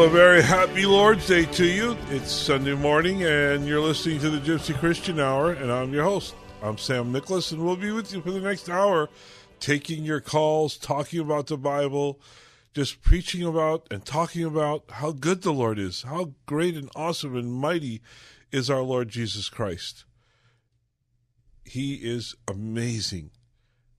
Well, a very happy Lord's Day to you. It's Sunday morning, and you're listening to the Gypsy Christian Hour, and I'm your host. I'm Sam Nicholas, and we'll be with you for the next hour, taking your calls, talking about the Bible, just preaching about and talking about how good the Lord is, how great and awesome and mighty is our Lord Jesus Christ. He is amazing.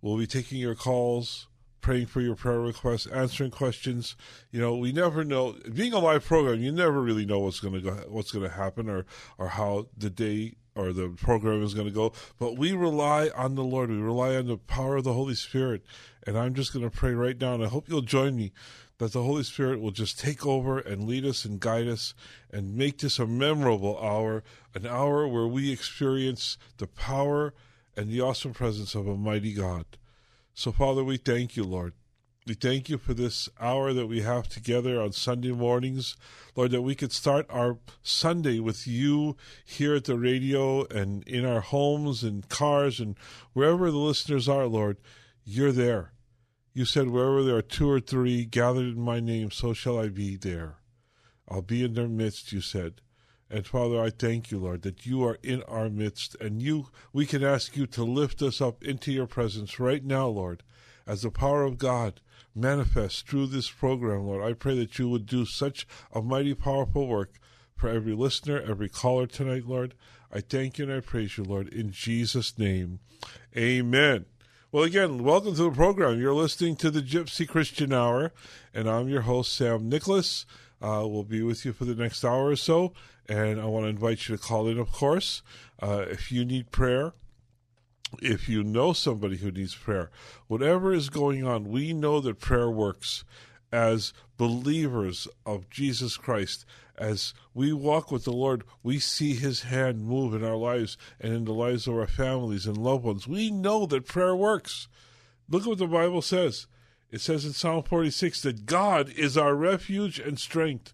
We'll be taking your calls praying for your prayer requests, answering questions. You know, we never know. Being a live program, you never really know what's going to go, what's going to happen, or or how the day or the program is going to go. But we rely on the Lord. We rely on the power of the Holy Spirit. And I'm just going to pray right now, and I hope you'll join me that the Holy Spirit will just take over and lead us and guide us and make this a memorable hour, an hour where we experience the power and the awesome presence of a mighty God. So, Father, we thank you, Lord. We thank you for this hour that we have together on Sunday mornings, Lord, that we could start our Sunday with you here at the radio and in our homes and cars and wherever the listeners are, Lord, you're there. You said, wherever there are two or three gathered in my name, so shall I be there. I'll be in their midst, you said. And Father, I thank you, Lord, that you are in our midst, and you we can ask you to lift us up into your presence right now, Lord, as the power of God manifests through this program, Lord. I pray that you would do such a mighty, powerful work for every listener, every caller tonight, Lord. I thank you and I praise you, Lord, in Jesus' name. Amen. Well, again, welcome to the program. You're listening to the Gypsy Christian Hour, and I'm your host, Sam Nicholas. Uh, we'll be with you for the next hour or so. And I want to invite you to call in, of course. Uh, if you need prayer, if you know somebody who needs prayer, whatever is going on, we know that prayer works as believers of Jesus Christ. As we walk with the Lord, we see His hand move in our lives and in the lives of our families and loved ones. We know that prayer works. Look what the Bible says. It says in Psalm 46 that God is our refuge and strength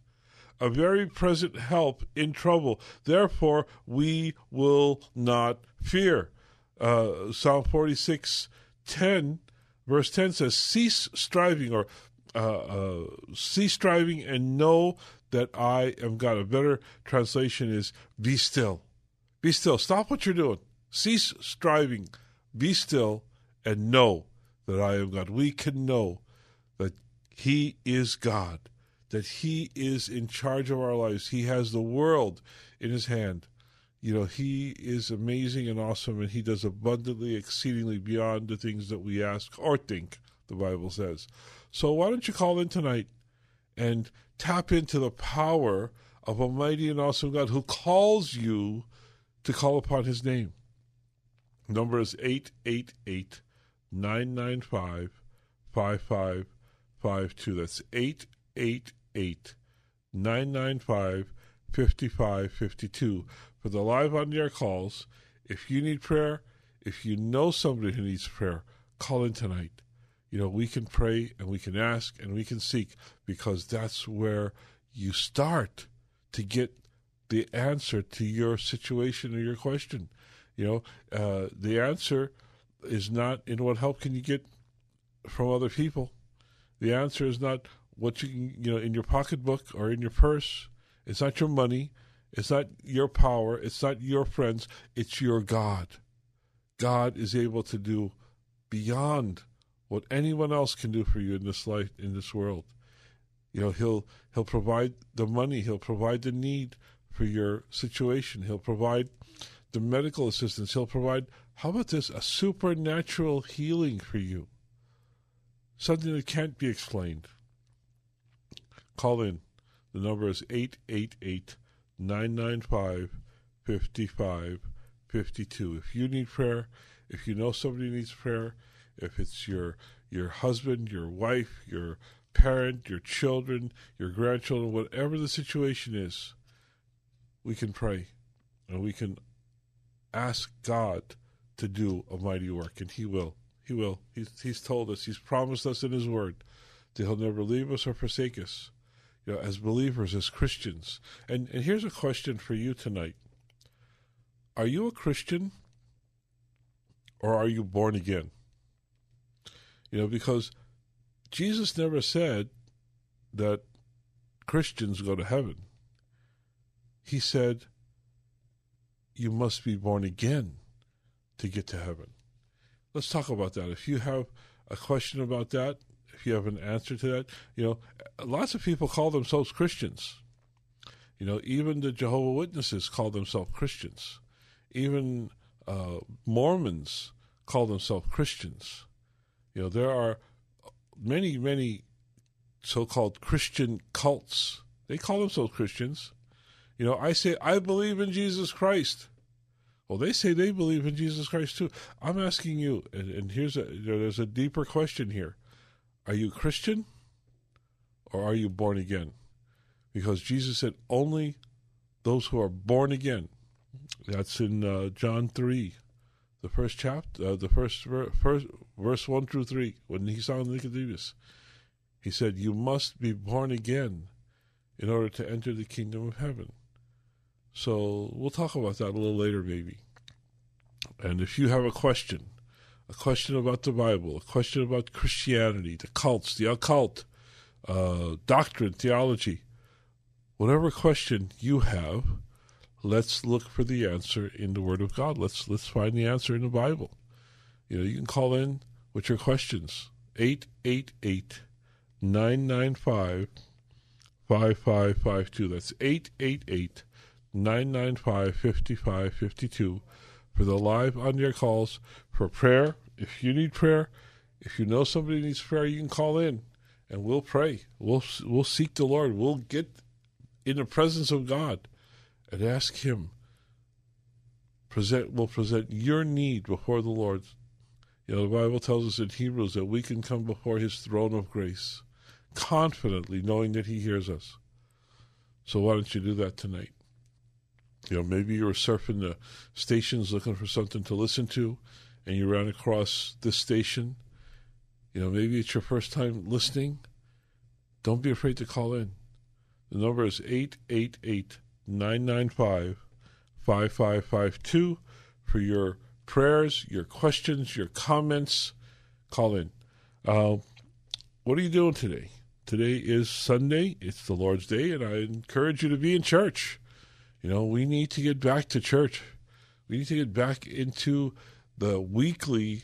a very present help in trouble. Therefore, we will not fear. Uh, Psalm 46 10, verse 10 says, Cease striving, or uh, uh, cease striving and know that I am God. A better translation is, Be still. Be still. Stop what you're doing. Cease striving. Be still and know that I am God. We can know that He is God that He is in charge of our lives. He has the world in His hand. You know, He is amazing and awesome, and He does abundantly, exceedingly beyond the things that we ask or think, the Bible says. So why don't you call in tonight and tap into the power of a mighty and awesome God who calls you to call upon His name? Number is 888 995 5552. That's 888 8 995 5552 for the live on air calls. If you need prayer, if you know somebody who needs prayer, call in tonight. You know, we can pray and we can ask and we can seek because that's where you start to get the answer to your situation or your question. You know, uh, the answer is not in what help can you get from other people. The answer is not what you can, you know, in your pocketbook or in your purse. It's not your money. It's not your power. It's not your friends. It's your God. God is able to do beyond what anyone else can do for you in this life, in this world. You know, he'll he'll provide the money. He'll provide the need for your situation. He'll provide the medical assistance. He'll provide. How about this? A supernatural healing for you. Something that can't be explained. Call in. The number is 888 995 5552. If you need prayer, if you know somebody needs prayer, if it's your your husband, your wife, your parent, your children, your grandchildren, whatever the situation is, we can pray and we can ask God to do a mighty work, and He will. He will. He's, he's told us, He's promised us in His Word that He'll never leave us or forsake us, you know, as believers, as Christians. And, and here's a question for you tonight Are you a Christian or are you born again? You know, because Jesus never said that Christians go to heaven. He said, you must be born again to get to heaven. Let's talk about that. If you have a question about that, if you have an answer to that, you know, lots of people call themselves Christians. You know, even the Jehovah Witnesses call themselves Christians. Even uh, Mormons call themselves Christians. You know, there are many, many so-called Christian cults. They call themselves Christians. You know, I say I believe in Jesus Christ. Well, they say they believe in Jesus Christ too. I'm asking you, and, and here's a there's a deeper question here: Are you Christian, or are you born again? Because Jesus said only those who are born again. That's in uh, John three, the first chapter, uh, the first, ver- first verse one through three. When he saw Nicodemus, he said, "You must be born again in order to enter the kingdom of heaven." So we'll talk about that a little later, maybe. And if you have a question, a question about the Bible, a question about Christianity, the cults, the occult, uh, doctrine, theology, whatever question you have, let's look for the answer in the Word of God. Let's let's find the answer in the Bible. You know, you can call in with your questions. 888 995 5552. That's 888 995 5552 for the live on your calls for prayer. If you need prayer, if you know somebody needs prayer, you can call in and we'll pray. We'll we'll seek the Lord. We'll get in the presence of God and ask him present we'll present your need before the Lord. You know, the Bible tells us in Hebrews that we can come before his throne of grace confidently knowing that he hears us. So why don't you do that tonight? You know, maybe you were surfing the stations looking for something to listen to, and you ran across this station. You know, maybe it's your first time listening. Don't be afraid to call in. The number is 888 995 5552 for your prayers, your questions, your comments. Call in. Uh, what are you doing today? Today is Sunday. It's the Lord's Day, and I encourage you to be in church. You know, we need to get back to church. We need to get back into the weekly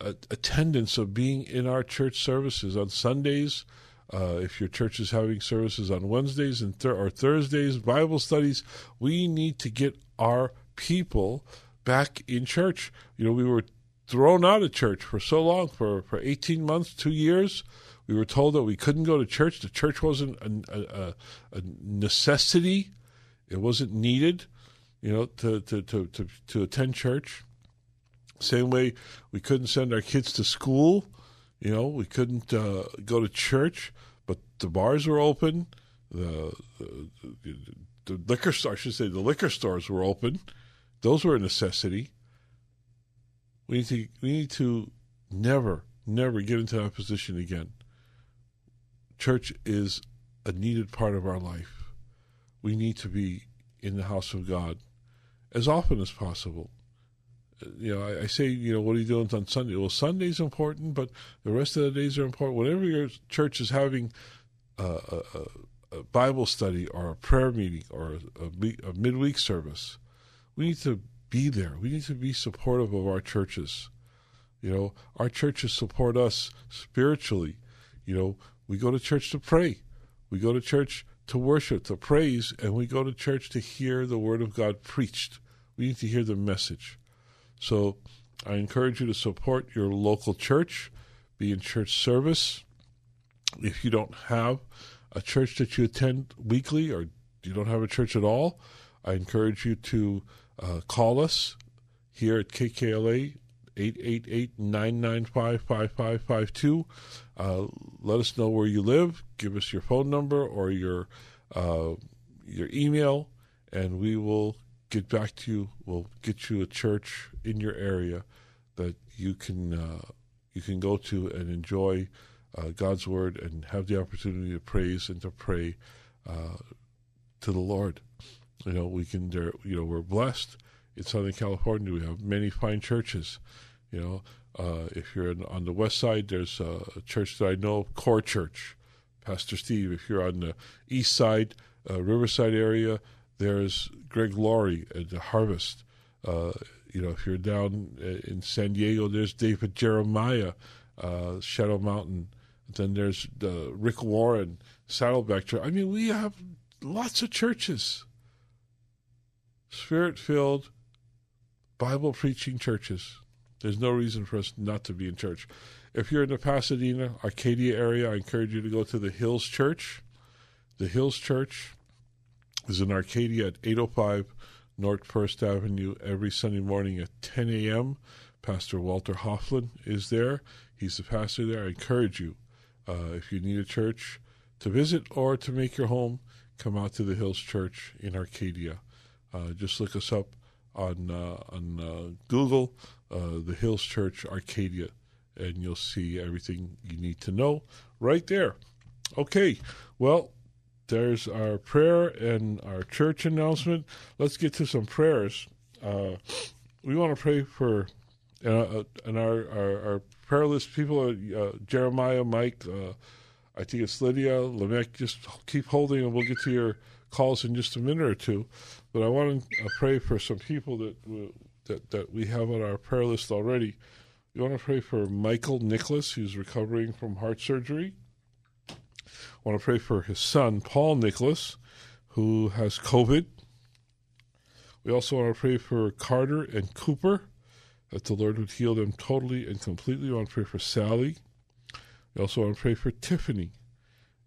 uh, attendance of being in our church services on Sundays. Uh, if your church is having services on Wednesdays and or Thursdays, Bible studies, we need to get our people back in church. You know, we were thrown out of church for so long, for, for 18 months, two years. We were told that we couldn't go to church. The church wasn't a, a, a necessity it wasn't needed, you know, to, to, to, to, to attend church. Same way we couldn't send our kids to school, you know, we couldn't uh, go to church, but the bars were open, the, the, the liquor store, I should say, the liquor stores were open. Those were a necessity. We need to we need to never never get into that position again. Church is a needed part of our life we need to be in the house of God as often as possible. Uh, you know, I, I, say, you know, what are you doing on Sunday? Well, Sunday's important, but the rest of the days are important. Whenever your church is having a, a, a Bible study or a prayer meeting or a, a midweek service, we need to be there. We need to be supportive of our churches. You know, our churches support us spiritually. You know, we go to church to pray. We go to church to worship, to praise, and we go to church to hear the Word of God preached. We need to hear the message. So I encourage you to support your local church, be in church service. If you don't have a church that you attend weekly or you don't have a church at all, I encourage you to uh, call us here at KKLA 888-995-5552. Uh, let us know where you live. Give us your phone number or your uh, your email, and we will get back to you. We'll get you a church in your area that you can uh, you can go to and enjoy uh, God's word and have the opportunity to praise and to pray uh, to the Lord. You know, we can. You know, we're blessed in Southern California. We have many fine churches. You know, uh, if you're in, on the west side, there's a church that I know, Core Church, Pastor Steve. If you're on the east side, uh, Riverside area, there's Greg Laurie at the Harvest. Uh, you know, if you're down uh, in San Diego, there's David Jeremiah, uh, Shadow Mountain. Then there's uh, Rick Warren, Saddleback Church. I mean, we have lots of churches, spirit filled, Bible preaching churches. There's no reason for us not to be in church. If you're in the Pasadena, Arcadia area, I encourage you to go to the Hills Church. The Hills Church is in Arcadia at 805 North First Avenue every Sunday morning at 10 a.m. Pastor Walter Hofflin is there. He's the pastor there. I encourage you, uh, if you need a church to visit or to make your home, come out to the Hills Church in Arcadia. Uh, just look us up on uh, on uh, Google, uh, the Hills Church Arcadia, and you'll see everything you need to know right there. Okay, well, there's our prayer and our church announcement. Let's get to some prayers. Uh, we want to pray for and our, our, our prayer list people are Jeremiah, Mike, I think it's Lydia, Lamech. Just keep holding, and we'll get to your calls in just a minute or two. But I want to uh, pray for some people that that that we have on our prayer list already. We want to pray for Michael Nicholas, who's recovering from heart surgery. I want to pray for his son, Paul Nicholas, who has COVID. We also want to pray for Carter and Cooper, that the Lord would heal them totally and completely. We want to pray for Sally. We also want to pray for Tiffany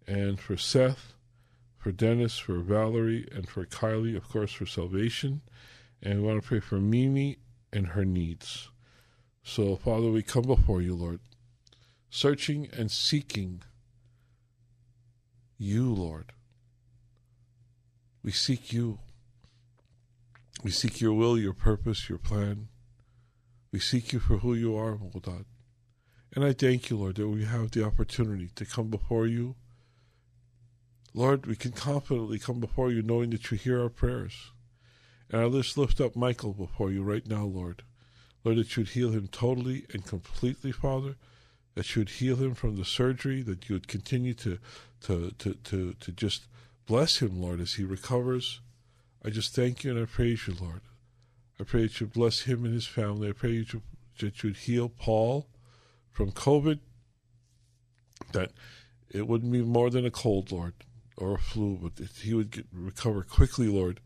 and for Seth, for Dennis, for Valerie, and for Kylie, of course, for salvation. And we want to pray for Mimi and her needs. So, Father, we come before you, Lord, searching and seeking you, Lord. We seek you. We seek your will, your purpose, your plan. We seek you for who you are, O God. And I thank you, Lord, that we have the opportunity to come before you. Lord, we can confidently come before you knowing that you hear our prayers. And I just lift up Michael before you right now, Lord. Lord, that you'd heal him totally and completely, Father. That you would heal him from the surgery, that you would continue to to, to, to, to just bless him, Lord, as he recovers. I just thank you and I praise you, Lord. I pray that you bless him and his family. I pray that you, that you would heal Paul from COVID, that it wouldn't be more than a cold, Lord, or a flu, but that he would get, recover quickly, Lord,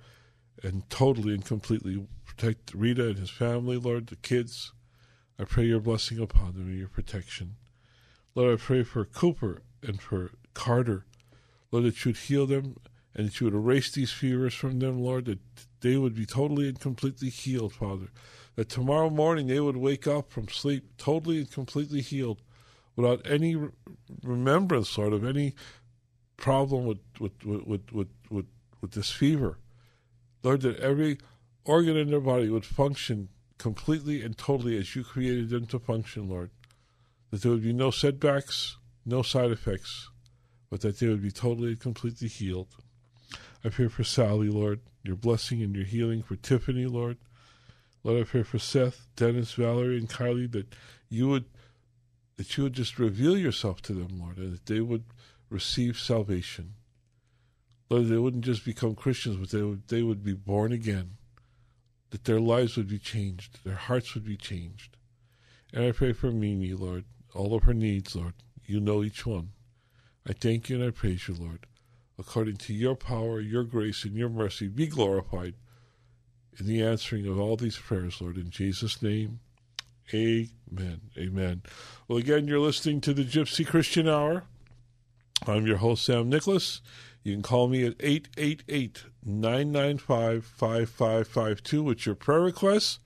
and totally and completely protect Rita and his family, Lord, the kids. I pray your blessing upon them and your protection. Lord, I pray for Cooper and for Carter. Lord, that you would heal them and that you would erase these fevers from them, Lord, that they would be totally and completely healed, Father. That tomorrow morning they would wake up from sleep totally and completely healed without any remembrance, Lord, of any problem with, with, with, with, with, with this fever. Lord, that every organ in their body would function completely and totally as you created them to function, Lord. That there would be no setbacks, no side effects but that they would be totally and completely healed. I pray for Sally, Lord, your blessing and your healing for Tiffany, Lord. Lord, I pray for Seth, Dennis, Valerie, and Kylie that you would that you would just reveal yourself to them, Lord, and that they would receive salvation. Lord, they wouldn't just become Christians, but they would they would be born again. That their lives would be changed, their hearts would be changed. And I pray for Mimi, Lord, all of her needs, Lord. You know each one. I thank you and I praise you, Lord. According to your power, your grace, and your mercy, be glorified in the answering of all these prayers, Lord. In Jesus' name, amen. Amen. Well, again, you're listening to the Gypsy Christian Hour. I'm your host, Sam Nicholas. You can call me at 888 995 5552 with your prayer requests.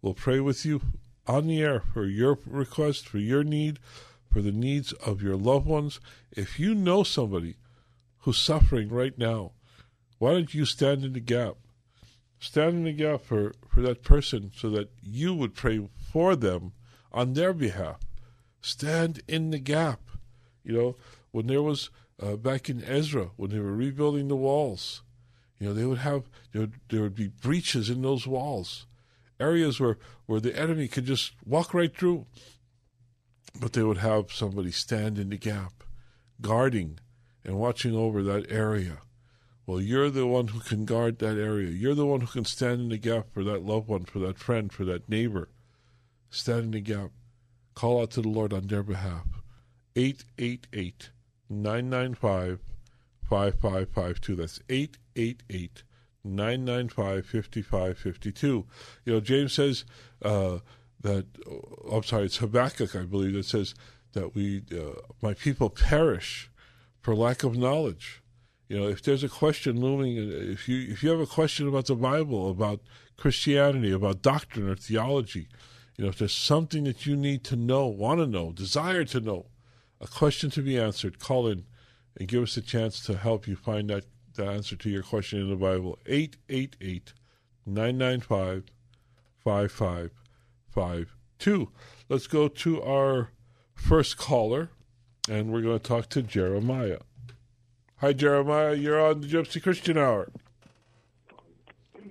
We'll pray with you on the air for your request, for your need, for the needs of your loved ones. If you know somebody who's suffering right now, why don't you stand in the gap? Stand in the gap for, for that person so that you would pray for them on their behalf. Stand in the gap. You know, when there was uh, back in Ezra, when they were rebuilding the walls, you know, they would have, there would, there would be breaches in those walls, areas where, where the enemy could just walk right through but they would have somebody stand in the gap, guarding and watching over that area. Well, you're the one who can guard that area. You're the one who can stand in the gap for that loved one, for that friend, for that neighbor. Stand in the gap. Call out to the Lord on their behalf. 888 995 5552. That's 888 995 5552. You know, James says, uh, that oh, I'm sorry, it's Habakkuk, I believe, that says that we, uh, my people perish for lack of knowledge. You know, if there's a question looming, uh, if you if you have a question about the Bible, about Christianity, about doctrine or theology, you know, if there's something that you need to know, want to know, desire to know, a question to be answered, call in and give us a chance to help you find that the answer to your question in the Bible. 888 995 5552. Let's go to our first caller, and we're going to talk to Jeremiah. Hi, Jeremiah. You're on the Gypsy Christian Hour.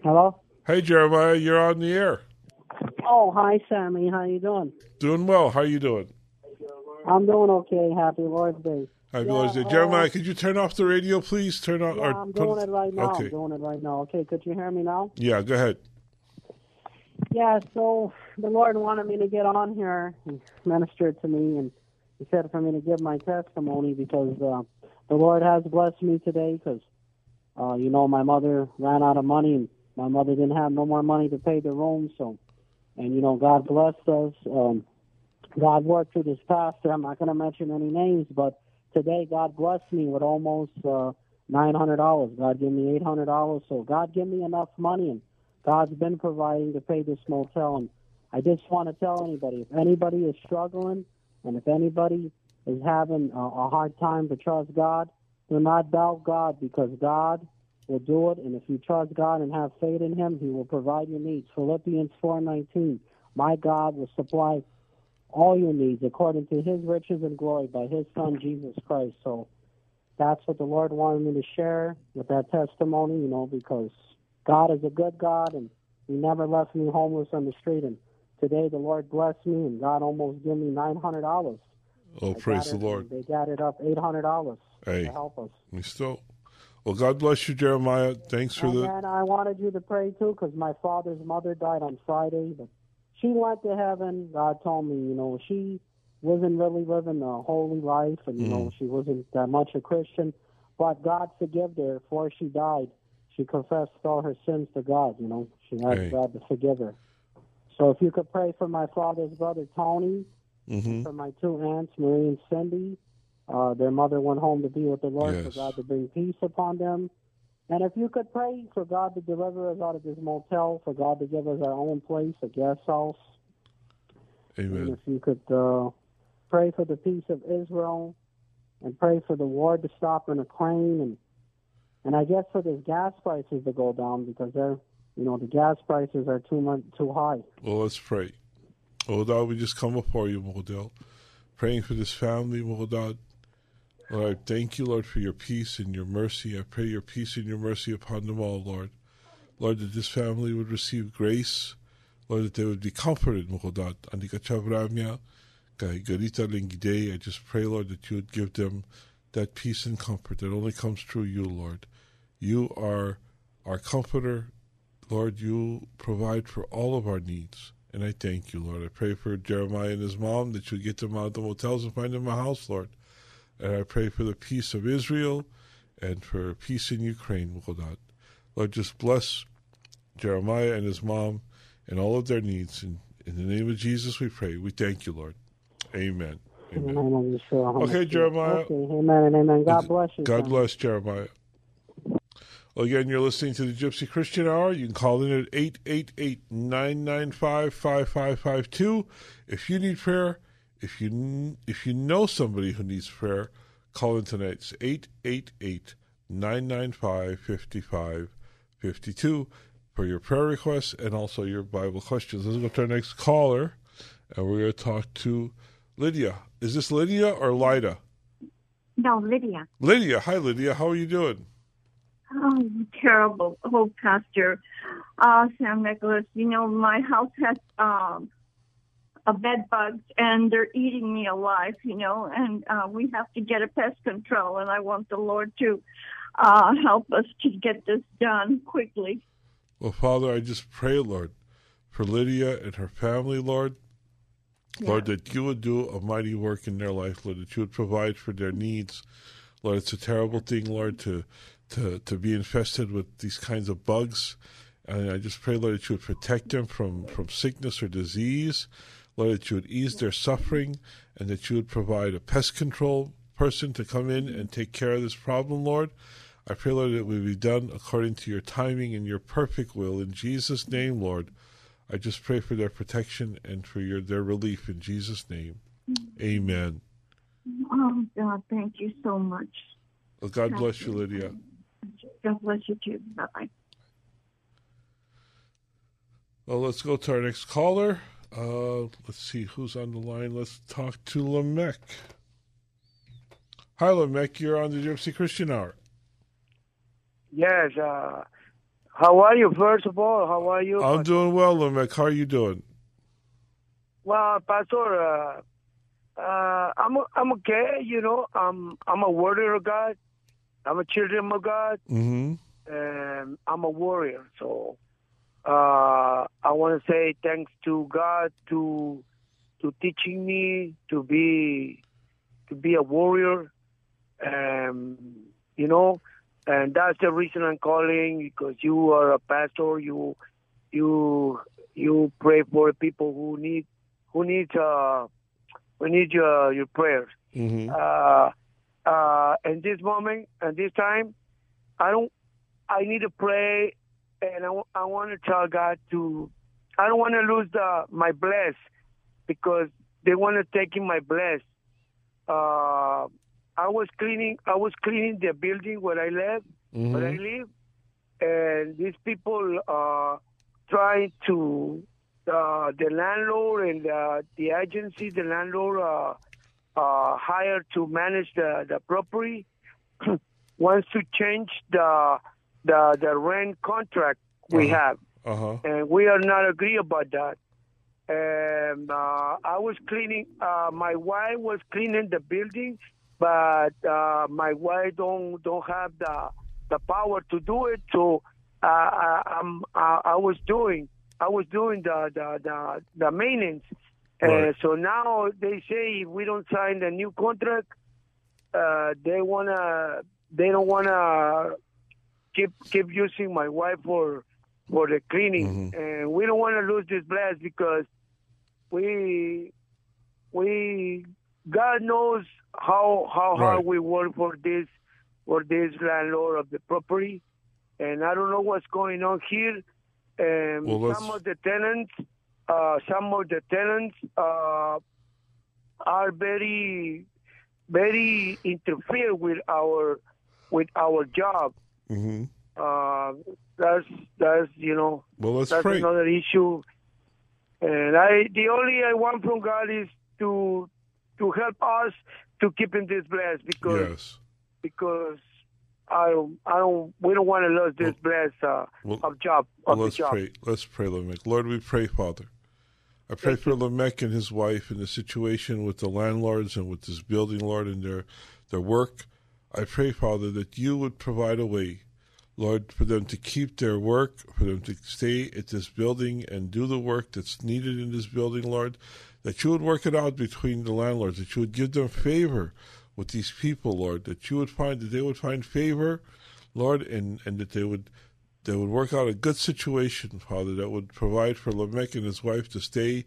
Hello. Hey, Jeremiah. You're on the air. Oh, hi, Sammy. How you doing? Doing well. How you doing? I'm doing okay. Happy Lord's Day. Happy Yeah, Lord's Day. uh, Jeremiah, could you turn off the radio, please? Turn off. Yeah, or I'm doing it right now. Okay. I'm doing it right now. Okay, could you hear me now? Yeah, go ahead. Yeah, so the Lord wanted me to get on here and minister to me, and He said for me to give my testimony because uh, the Lord has blessed me today because, uh, you know, my mother ran out of money, and my mother didn't have no more money to pay the room, so, and, you know, God blessed us. Um, God worked through this pastor. I'm not going to mention any names, but today God blessed me with almost uh, $900. God gave me $800, so God gave me enough money, and God's been providing to pay this motel. And I just want to tell anybody if anybody is struggling and if anybody is having a, a hard time to trust God, do not doubt God because God will do it. And if you trust God and have faith in Him, He will provide your needs. Philippians 4:19. My God will supply all your needs according to His riches and glory by His Son Jesus Christ. So that's what the Lord wanted me to share with that testimony. You know, because God is a good God, and He never left me homeless on the street. And today the Lord blessed me, and God almost gave me nine hundred dollars. Oh, praise the Lord. They got it up eight hundred dollars Hey, to help us. we still. Well, God bless you, Jeremiah. Thanks for And the. then I wanted you to pray too, because my father's mother died on Friday, but she went to heaven. God told me, you know, she wasn't really living a holy life, and you know, she wasn't that much a Christian. But God forgave her before she died. She confessed all her sins to God. You know, she asked. God to forgive her. So if you could pray for my father's brother Tony, hmm for my two aunts, Marie and Cindy. Uh, their mother went home to be with the Lord Yes. for God to bring peace upon them. And if you could pray for God to deliver us out of this motel, for God to give us our own place, a guest house. And Amen. if you could uh, pray for the peace of Israel and pray for the war to stop in Ukraine and and I guess for this gas prices to go down because they're you know the gas prices are too much too high. Well, let's pray. Moldad, we just come before you, Moldad, praying for this family, Moldad. Lord, thank you, Lord, for your peace and your mercy. I pray your peace and your mercy upon them all, Lord. Lord, that this family would receive grace, Lord, that they would be comforted, Mukodat, Andika Chabramya, Gai Garita Lingide. I just pray, Lord, that you would give them that peace and comfort that only comes through you, Lord. You are our comforter. Lord, you provide for all of our needs. And I thank you, Lord. I pray for Jeremiah and his mom that you get them out of the motels and find them a house, Lord. And I pray for the peace of Israel and for peace in Ukraine, Mukodat. Lord, just bless Jeremiah and his mom and all of their needs. In, in the name of Jesus, we pray. We thank you, Lord. Amen. Amen. Amen. Okay, Jeremiah. Okay, amen and amen. God bless you. God bless Jeremiah. Well, again, you're listening to the Gypsy Christian Hour. You can call in at 888 995 5552. If you need prayer, if you if you know somebody who needs prayer, call in tonight. It's 888 995 5552 for your prayer requests and also your Bible questions. Let's go to our next caller, and we're going to talk to Lydia. Is this Lydia or Lida? No, Lydia. Lydia. Hi, Lydia. How are you doing? Oh, terrible. Oh, Pastor uh, Sam Nicholas, you know, my house has um, a bed bugs and they're eating me alive, you know, and uh, we have to get a pest control, and I want the Lord to uh, help us to get this done quickly. Well, Father, I just pray, Lord, for Lydia and her family, Lord. Lord, that you would do a mighty work in their life, Lord, that you would provide for their needs. Lord, it's a terrible thing, Lord, to to, to be infested with these kinds of bugs. And I just pray, Lord, that you would protect them from, from sickness or disease. Lord, that you would ease their suffering and that you would provide a pest control person to come in and take care of this problem, Lord. I pray, Lord, that it will be done according to your timing and your perfect will. In Jesus' name, Lord, I just pray for their protection and for your their relief in Jesus' name. Amen. Oh, God, thank you so much. Well, God bless you, Lydia. God bless you too. Bye bye. Well, let's go to our next caller. Uh, let's see who's on the line. Let's talk to Lamech. Hi, Lamech. You're on the Gypsy Christian Hour. Yes. Uh, how are you? First of all, how are you? I'm doing well, Lamech. How are you doing? Well, Pastor, uh, uh, I'm I'm okay. You know, I'm I'm a warrior of God. I'm a children of God, Mm-hmm. and I'm a warrior. So uh, I want to say thanks to God to to teaching me to be to be a warrior. Um, you know, and that's the reason I'm calling because you are a pastor. You you you pray for people who need who need uh who need your your prayers. Mm-hmm. Uh, uh, in this moment, and this time, I don't. I need to pray, and I, I want to tell God to. I don't want to lose the my bless because they want to take in my bless. Uh, I was cleaning. I was cleaning the building where I live, where I live, and these people are trying to. Uh, the landlord and uh, the agency, the landlord uh, uh, hired to manage the, the property wants to change the the the rent contract we Uh-huh. have, Uh huh. and we are not agree about that. And uh, I was cleaning. Uh, my wife was cleaning the building, but uh, my wife don't don't have the the power to do it. So uh, I, I'm I, I was doing I was doing the the the, the maintenance. Right. So now they say if we don't sign the new contract, uh, they wanna they don't wanna keep keep using my wife for for the cleaning, and we don't want to lose this blast because we we God knows how how hard we work for this for this landlord of the property, and I don't know what's going on here. Um, Well, some of the tenants, uh, some of the tenants uh, are very very interfere with our with our job. Mm-hmm. Uh, that's that's you know Well, that's pray. another issue. And I the only I want from God is to to help us to keep in this blessed because Yes. because I don't, I don't, we don't want to lose this blessed uh, well, of job. Well, Of the let's job. pray. Let's pray, Lamech. Lord, we pray, Father. I pray for Lamech and his wife in the situation with the landlords and with this building, Lord, and their their work. I pray, Father, that you would provide a way, Lord, for them to keep their work, for them to stay at this building and do the work that's needed in this building, Lord. That you would work it out between the landlords, that you would give them favor with these people, Lord, that you would find that they would find favor, Lord, and, and that they would they would work out a good situation, Father, that would provide for Lamech and his wife to stay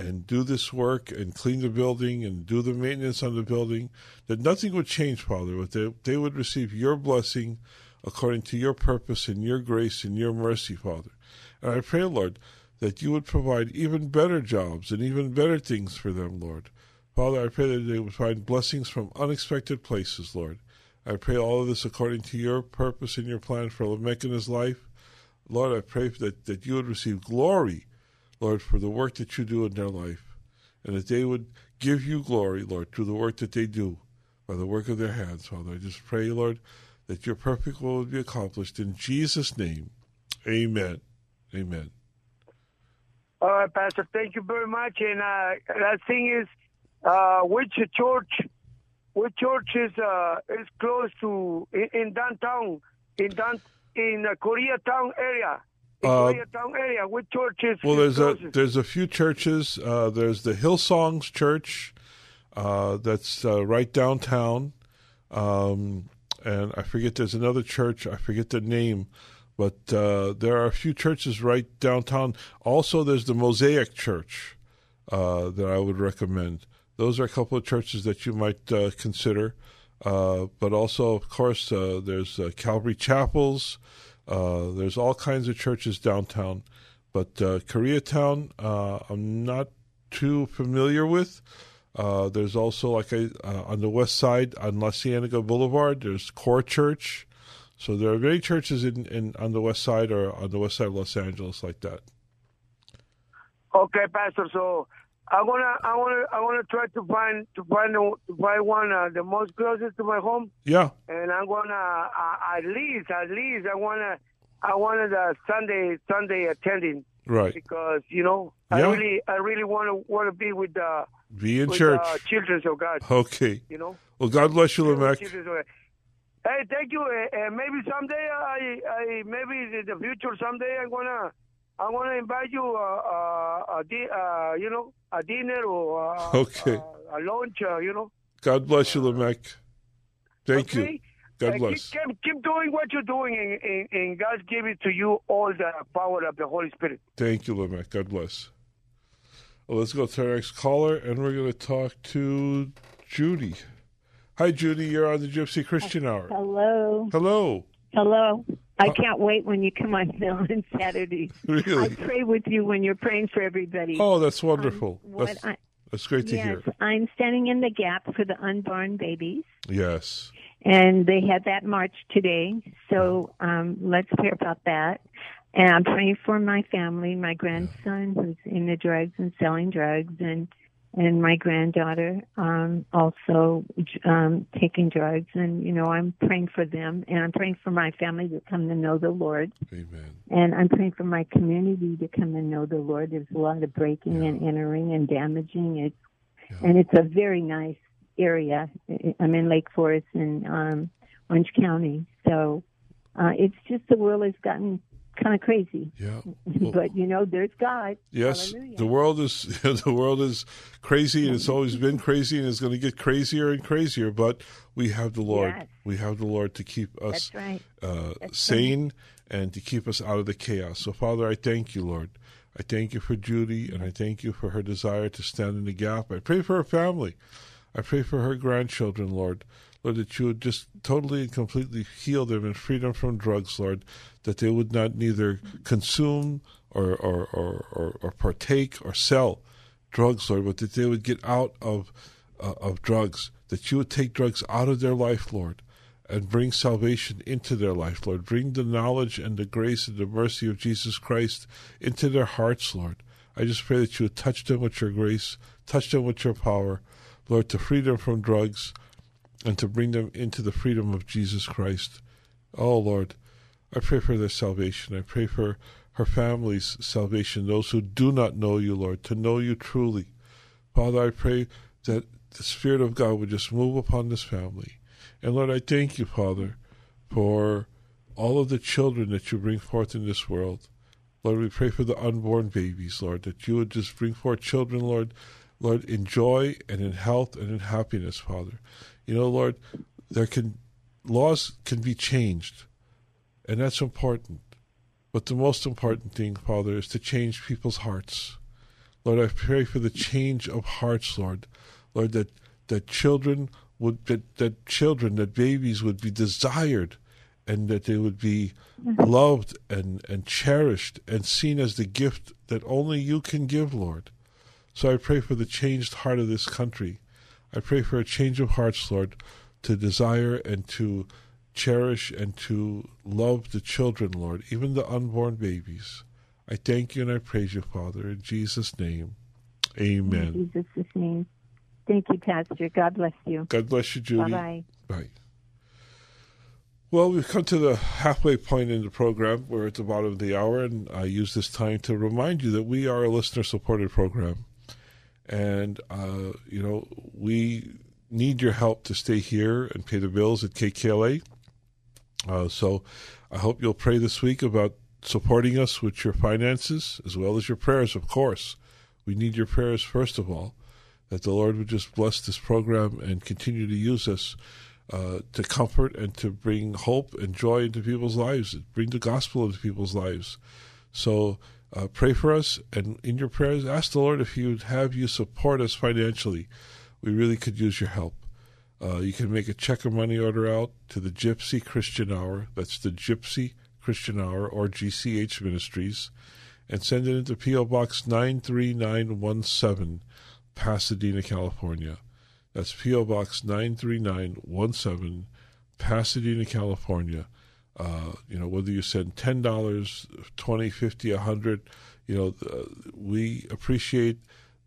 and do this work and clean the building and do the maintenance on the building, that nothing would change, Father, but they, they would receive your blessing according to your purpose and your grace and your mercy, Father. And I pray, Lord, that you would provide even better jobs and even better things for them, Lord. Father, I pray that they would find blessings from unexpected places, Lord. I pray all of this according to your purpose and your plan for Lamech and his life. Lord, I pray that, that you would receive glory, Lord, for the work that you do in their life, and that they would give you glory, Lord, through the work that they do by the work of their hands, Father. I just pray, Lord, that your perfect will would be accomplished in Jesus' name. Amen. Amen. All right, Pastor. Thank you very much. And uh, that thing is, uh, which church, which church is uh, is close to in, in downtown, in down in uh, Koreatown area, Uh, area. Which church is? Well, there's a there's a few churches. Uh, there's the Hillsongs Church, uh, that's uh, right downtown, um, and I forget. There's another church. I forget the name, but uh, there are a few churches right downtown. Also, there's the Mosaic Church uh, that I would recommend. Those are a couple of churches that you might uh, consider. Uh, but also, of course, uh, there's uh, Calvary Chapels. Uh, there's all kinds of churches downtown. But uh, Koreatown, uh, I'm not too familiar with. Uh, there's also, like uh, on the west side, on La Cienega Boulevard, there's Core Church. So there are many churches in, in on the west side or on the west side of Los Angeles like that. Okay, Pastor. So I wanna, I wanna, I wanna try to find to find a, to find one uh, the most closest to my home, Yeah, and I'm gonna uh, at least, at least, I wanna, I wanted a Sunday, Sunday attending right. because you know, I really, I really want to want to be with the Be in with church. the children of God. Okay. You know. Well, God bless you. Children. Hey, thank you. Uh, uh, maybe someday, I, I, maybe in the future, someday, I'm gonna, I'm gonna invite you, uh, uh, a di- uh, you know, a dinner or uh, Okay. uh, a lunch, uh, you know. God bless you, Lamech. Thank you. God Uh, bless. Keep, keep, keep doing what you're doing, and, and, and God give it to you all the power of the Holy Spirit. Thank you, Lamech. God bless. Well, let's go to our next caller, and we're going to talk to Judy. Hi, Judy. You're on the Gypsy Christian Hour. Hello. Hello. Hello. I can't wait when you come on on Saturday. Really? I pray with you when you're praying for everybody. Oh, that's wonderful. Um, That's, I- that's great to yes, hear. I'm standing in the gap for the unborn babies, Yes. and they had that march today. So um, let's pray about that. And I'm praying for my family, my grandson who's in the drugs and selling drugs, and and my granddaughter um, also um, taking drugs. And you know, I'm praying for them, and I'm praying for my family to come to know the Lord. Amen. And I'm praying for my community to come and know the Lord. There's a lot of breaking and entering and damaging. It's and it's a very nice area. I'm in Lake Forest in um, Orange County, so uh, it's just the world has gotten kind of crazy. Yeah. but you know, there's God. Yes, Hallelujah. the world is the world is crazy, and it's always been crazy, and it's going to get crazier and crazier. But we have the Lord. Yes. We have the Lord to keep us right. uh, sane and to keep us out of the chaos. So, Father, I thank you, Lord. I thank you for Judy, and I thank you for her desire to stand in the gap. I pray for her family. I pray for her grandchildren, Lord. Lord, that you would just totally and completely heal them and free them from drugs, Lord, that they would not neither consume or, or, or, or, or partake or sell drugs, Lord, but that they would get out of, uh, of drugs, that you would take drugs out of their life, Lord, and bring salvation into their life, Lord. Bring the knowledge and the grace and the mercy of Jesus Christ into their hearts, Lord. I just pray that you would touch them with your grace, touch them with your power, Lord, to free them from drugs and to bring them into the freedom of Jesus Christ. Oh, Lord, I pray for their salvation. I pray for her family's salvation, those who do not know you, Lord, to know you truly. Father, I pray that the Spirit of God would just move upon this family. And Lord, I thank you, Father, for all of the children that you bring forth in this world. Lord, we pray for the unborn babies, Lord, that you would just bring forth children, Lord, Lord, in joy and in health and in happiness, Father. You know, Lord, there can laws can be changed, and that's important. But the most important thing, Father, is to change people's hearts. Lord, I pray for the change of hearts, Lord. Lord, that, that children would that, that children, that babies would be desired and that they would be mm-hmm. loved and, and cherished and seen as the gift that only you can give, Lord. So I pray for the changed heart of this country. I pray for a change of hearts, Lord, to desire and to cherish and to love the children, Lord, even the unborn babies. I thank you and I praise you, Father, in Jesus' name. Amen. In Jesus' name. Thank you, Pastor. God bless you. God bless you, Judy. Bye bye. Bye. Well, we've come to the halfway point in the program. We're at the bottom of the hour, and I use this time to remind you that we are a listener supported program. And, uh, you know, we need your help to stay here and pay the bills at KKLA. Uh, so I hope you'll pray this week about supporting us with your finances as well as your prayers, of course. We need your prayers, first of all, that the Lord would just bless this program and continue to use us uh, to comfort and to bring hope and joy into people's lives, bring the gospel into people's lives. So uh, pray for us, and in your prayers, ask the Lord if He would have you support us financially. We really could use your help. Uh, you can make a check or money order out to the Gypsy Christian Hour. That's the Gypsy Christian Hour or GCH Ministries, and send it into P.O. Box 93917, Pasadena, California. That's P.O. Box 93917, Pasadena, California. Uh, you know, whether you send $10, 20 50 100 you know, uh, we appreciate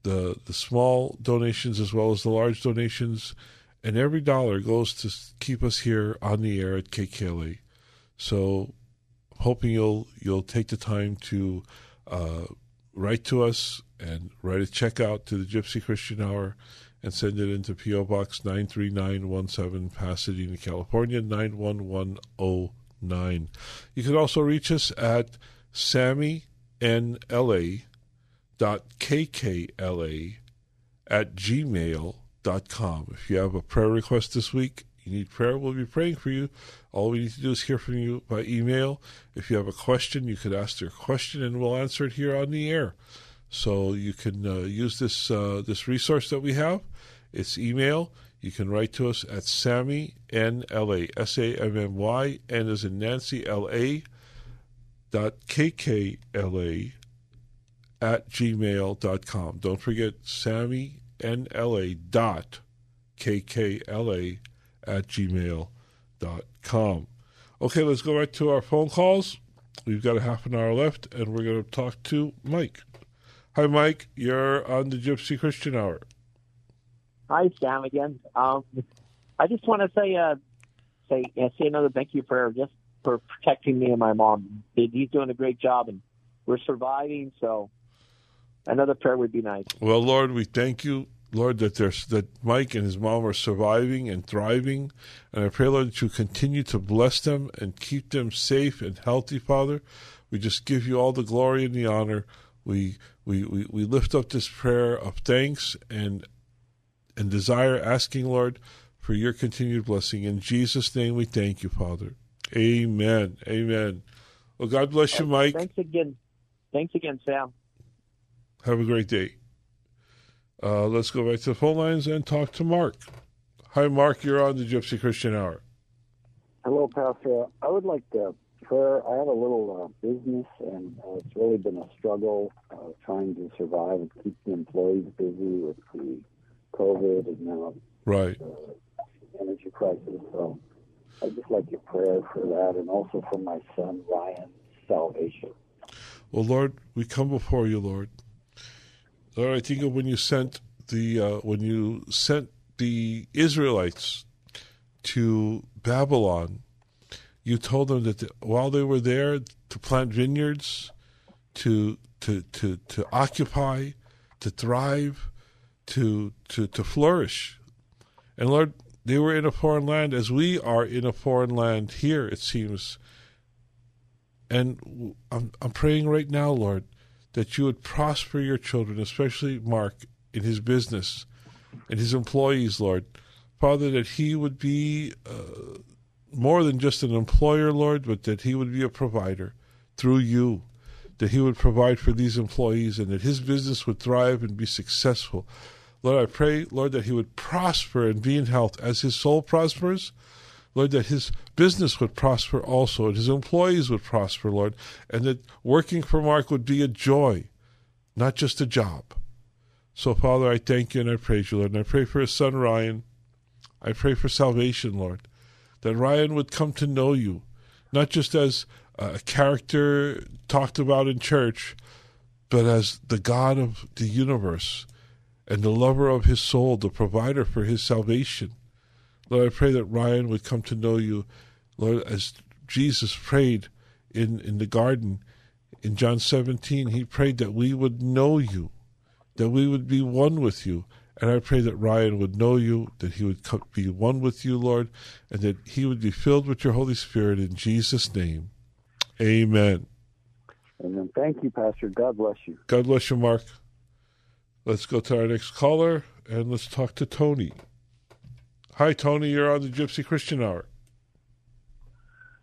the, the small donations as well as the large donations, and every dollar goes to keep us here on the air at KKLA. So, hoping you'll you'll take the time to uh, write to us and write a check out to the Gypsy Christian Hour and send it into P.O. Box 93917, Pasadena, California, 91109. You can also reach us at sammynla.kkla at gmail.com. If you have a prayer request this week, you need prayer, we'll be praying for you. All we need to do is hear from you by email. If you have a question, you could ask your question and we'll answer it here on the air. So you can uh, use this uh, this resource that we have. It's email. You can write to us at Sammy N L A S A M M Y N as in Nancy L A dot K K L A at gmail dot com. Don't forget Sammy N L A dot K K L A at gmail dot com. Okay, let's go right to our phone calls. We've got a half an hour left, and we're going to talk to Mike. Hi, Mike. You're on the Gypsy Christian Hour. Hi, Sam. Again, um, I just want to say, uh, say, uh, say another thank you for just for protecting me and my mom. He's doing a great job, and we're surviving. So, another prayer would be nice. Well, Lord, we thank you, Lord, that there's that Mike and his mom are surviving and thriving, and I pray, Lord, that you continue to bless them and keep them safe and healthy, Father. We just give you all the glory and the honor. We we, we, we lift up this prayer of thanks and and desire, asking, Lord, for your continued blessing. In Jesus' name we thank you, Father. Amen. Amen. Well, God bless you, Mike. Thanks again. Thanks again, Sam. Have a great day. Uh, let's go back to the phone lines and talk to Mark. Hi, Mark. You're on the Gypsy Christian Hour. Hello, Pastor. I would like to prayer. I have a little uh, business, and uh, it's really been a struggle uh, trying to survive and keep the employees busy with the COVID and now right the energy crisis. So I'd just like your prayer for that, and also for my son Ryan's salvation. Well, Lord, we come before you, Lord. Lord, I think of when you sent the uh, when you sent the Israelites to Babylon you told them that the, while they were there to plant vineyards, to to to to occupy, to thrive, to to to flourish. And Lord, they were in a foreign land as we are in a foreign land here, it seems. And I'm, I'm praying right now, Lord, that you would prosper your children, especially Mark, in his business and his employees, Lord. Father, that he would be uh, more than just an employer, Lord, but that he would be a provider through you, that he would provide for these employees and that his business would thrive and be successful. Lord, I pray, Lord, that he would prosper and be in health as his soul prospers. Lord, that his business would prosper also and his employees would prosper, Lord, and that working for Mark would be a joy, not just a job. So, Father, I thank you and I praise you, Lord, and I pray for his son Ryan. I pray for salvation, Lord, that Ryan would come to know you, not just as a character talked about in church, but as the God of the universe and the lover of his soul, the provider for his salvation. Lord, I pray that Ryan would come to know you, Lord, as Jesus prayed in, in the garden in John 17. He prayed that we would know you, that we would be one with you. And I pray that Ryan would know you, that he would be one with you, Lord, and that he would be filled with your Holy Spirit in Jesus' name. Amen. Amen. Thank you, Pastor. God bless you. God bless you, Mark. Let's go to our next caller and let's talk to Tony. Hi, Tony. You're on the Gypsy Christian Hour.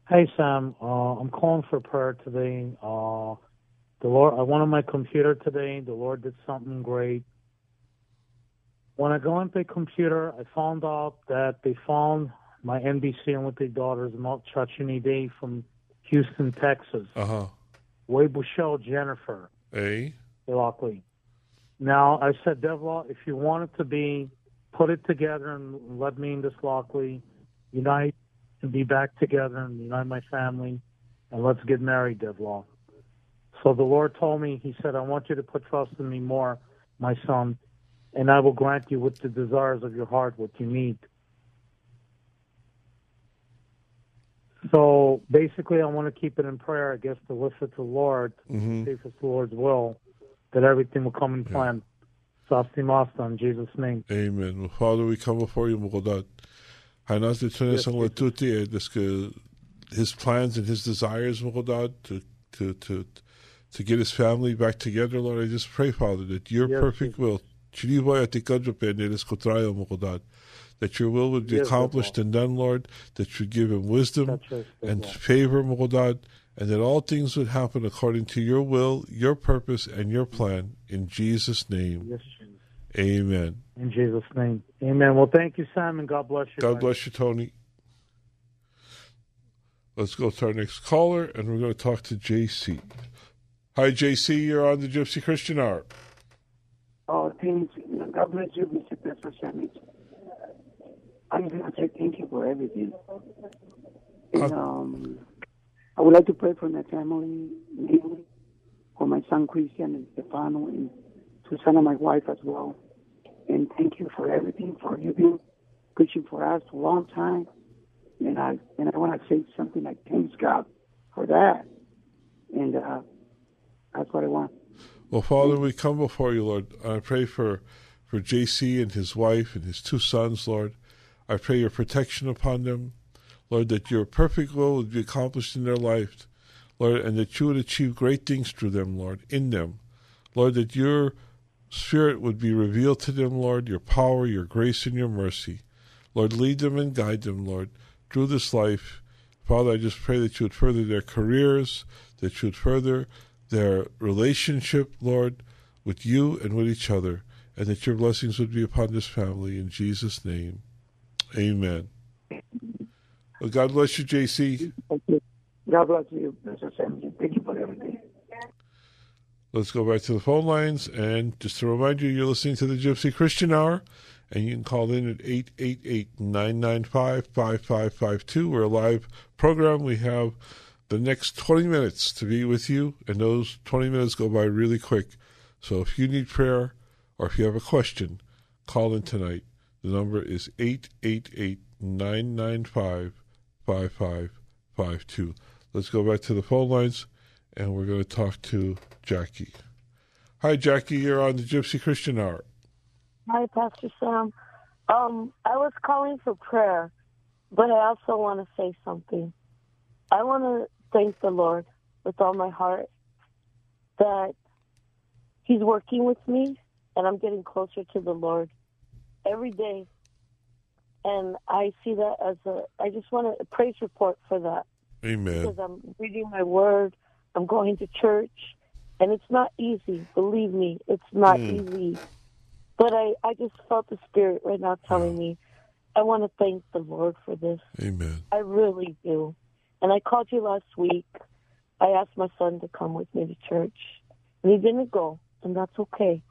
Hey, Sam. Uh, I'm calling for prayer today. Uh, the Lord, I went on my computer today. The Lord did something great. When I go into the computer, I found out that they found my NBC Olympic daughters, Mount Chachini Day from Houston, Texas. Uh huh. Way Bushell Jennifer. Hey. Lockley. Now, I said, Devla, if you want it to be, put it together and let me and this Lockley unite and be back together and unite my family and let's get married, Devla. So the Lord told me, He said, I want you to put trust in me more, my son, and I will grant you with the desires of your heart what you need. So basically, I want to keep it in prayer, I guess, to listen to the Lord, mm-hmm. see if it's the Lord's will that everything will come in plan. Sasti Master, in Jesus' name. Amen. Father, we come before you, Mugodat. Hanas de Tunesang Latuti, his plans and his desires, Mugodat, to, to, to, to get his family back together, Lord. I just pray, Father, that your yes, perfect will, that your will would be yes, accomplished and done, Lord, that you give him wisdom and favor, Mugodat, and that all things would happen according to your will, your purpose, and your plan. In Jesus' name. Yes, Amen. In Jesus' name. Amen. Well, thank you, Simon. God bless you. God bless you, Tony. Let's go to our next caller, and we're going to talk to JC. Hi, JC. You're on the Gypsy Christian Hour. Oh, thanks. God bless you, Mr. Pastor Sammy. I'm going to say thank you for everything. And, um, I would like to pray for my family, mainly for my son Christian and Stefano, and Susana, my wife, as well. And thank you for everything, for you being preaching for us a long time. And I and I want to say something like thanks God for that. And uh, that's what I want. Well, Father, we come before you, Lord. I pray for for JC and his wife and his two sons, Lord. I pray your protection upon them. Lord, that your perfect will would be accomplished in their life, Lord, and that you would achieve great things through them, Lord, in them. Lord, that your spirit would be revealed to them, Lord, your power, your grace, and your mercy. Lord, lead them and guide them, Lord, through this life. Father, I just pray that you would further their careers, that you would further their relationship, Lord, with you and with each other, and that your blessings would be upon this family. In Jesus' name, amen. Well, God bless you, JC. God bless you, Mr. Samuel. Thank you for everything. Let's go back to the phone lines. And just to remind you, you're listening to the Gypsy Christian Hour, and you can call in at 888 995 5552. We're a live program. We have the next 20 minutes to be with you, and those 20 minutes go by really quick. So if you need prayer or if you have a question, call in tonight. The number is 888 995 5552. Let's go back to the phone lines and we're going to talk to Jackie. Hi, Jackie. You're on the Gypsy Christian Hour. Hi, Pastor Sam. Um, I was calling for prayer, but I also want to say something. I want to thank the Lord with all my heart that He's working with me and I'm getting closer to the Lord every day. And I see that as a, I just want a praise report for that. Amen. Because I'm reading my word, I'm going to church, and it's not easy. Believe me, it's not Mm. easy. But I, I just felt the Spirit right now telling me, I want to thank the Lord for this. Amen. I really do. And I called you last week. I asked my son to come with me to church, and he didn't go, and that's okay.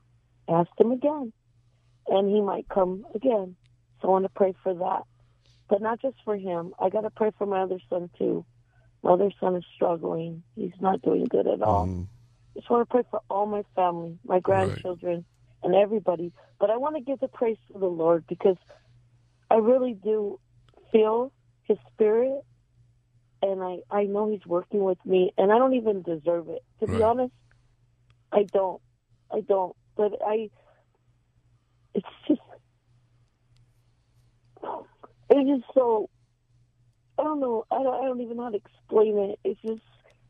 I asked him again, and he might come again. So I want to pray for that. But not just for him. I got to pray for my other son, too. My other son is struggling. He's not doing good at all. Mm-hmm. just want to pray for all my family, my grandchildren, and everybody. But I want to give the praise to the Lord because I really do feel His Spirit, and I I know He's working with me, and I don't even deserve it. To be honest, I don't. I don't. But I. It's just. It's just so. I don't know. I don't, I don't even know how to explain it. It's just.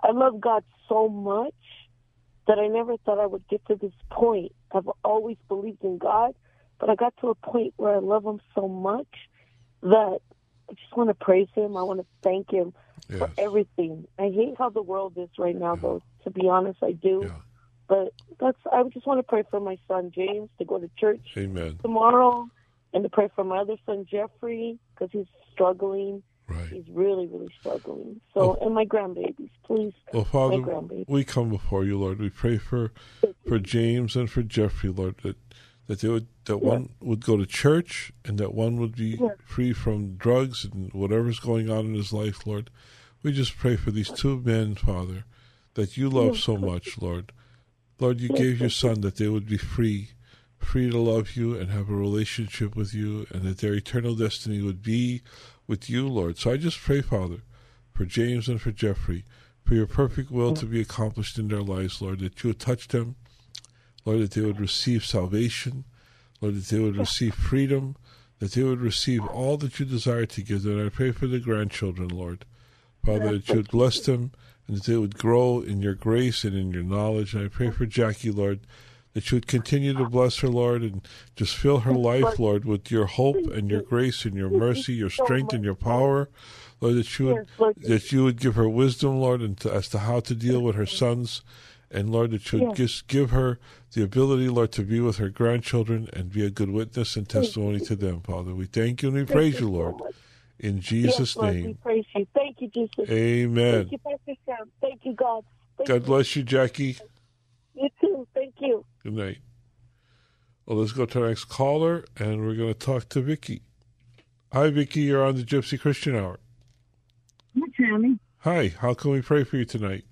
I love God so much that I never thought I would get to this point. I've always believed in God, but I got to a point where I love Him so much that I just want to praise Him. I want to thank Him for everything. I hate how the world is right now, though. To be honest, I do. But that's. I just want to pray for my son James to go to church Amen. tomorrow, and to pray for my other son Jeffrey because he's struggling. Right. He's really, really struggling. So, and my grandbabies, please. Well, Father, we come before you, Lord. We pray for for James and for Jeffrey, Lord, that that they would that one would go to church and that one would be free from drugs and whatever's going on in his life, Lord. We just pray for these two men, Father, that you love so much, Lord. Lord, you gave your son that they would be free, free to love you and have a relationship with you, and that their eternal destiny would be with you, Lord. So I just pray, Father, for James and for Jeffrey, for your perfect will to be accomplished in their lives, Lord, that you would touch them, Lord, that they would receive salvation, Lord, that they would receive freedom, that they would receive all that you desire to give them. And I pray for the grandchildren, Lord. Father, that you would bless them and that they would grow in your grace and in your knowledge. And I pray for Jackie, Lord, that you would continue to bless her, Lord, and just fill her life, Lord, with your hope and your grace and your mercy, your strength and your power. Lord, that you would that you would give her wisdom, Lord, and to, as to how to deal with her sons, and Lord, that you would just give her the ability, Lord, to be with her grandchildren and be a good witness and testimony to them, Father. We thank you and we praise you, Lord. In Jesus' yes, Lord, We name. praise you. Thank you, Jesus. Amen. Thank you, Pastor Sam. Thank you, God. Thank God bless you, Jackie. you too. Thank you. Good night. Well, let's go to our next caller, and we're going to talk to Vicky. Hi, Vicky. You're on the Gypsy Christian Hour. Hi, Tammy. Hi. How can we pray for you tonight?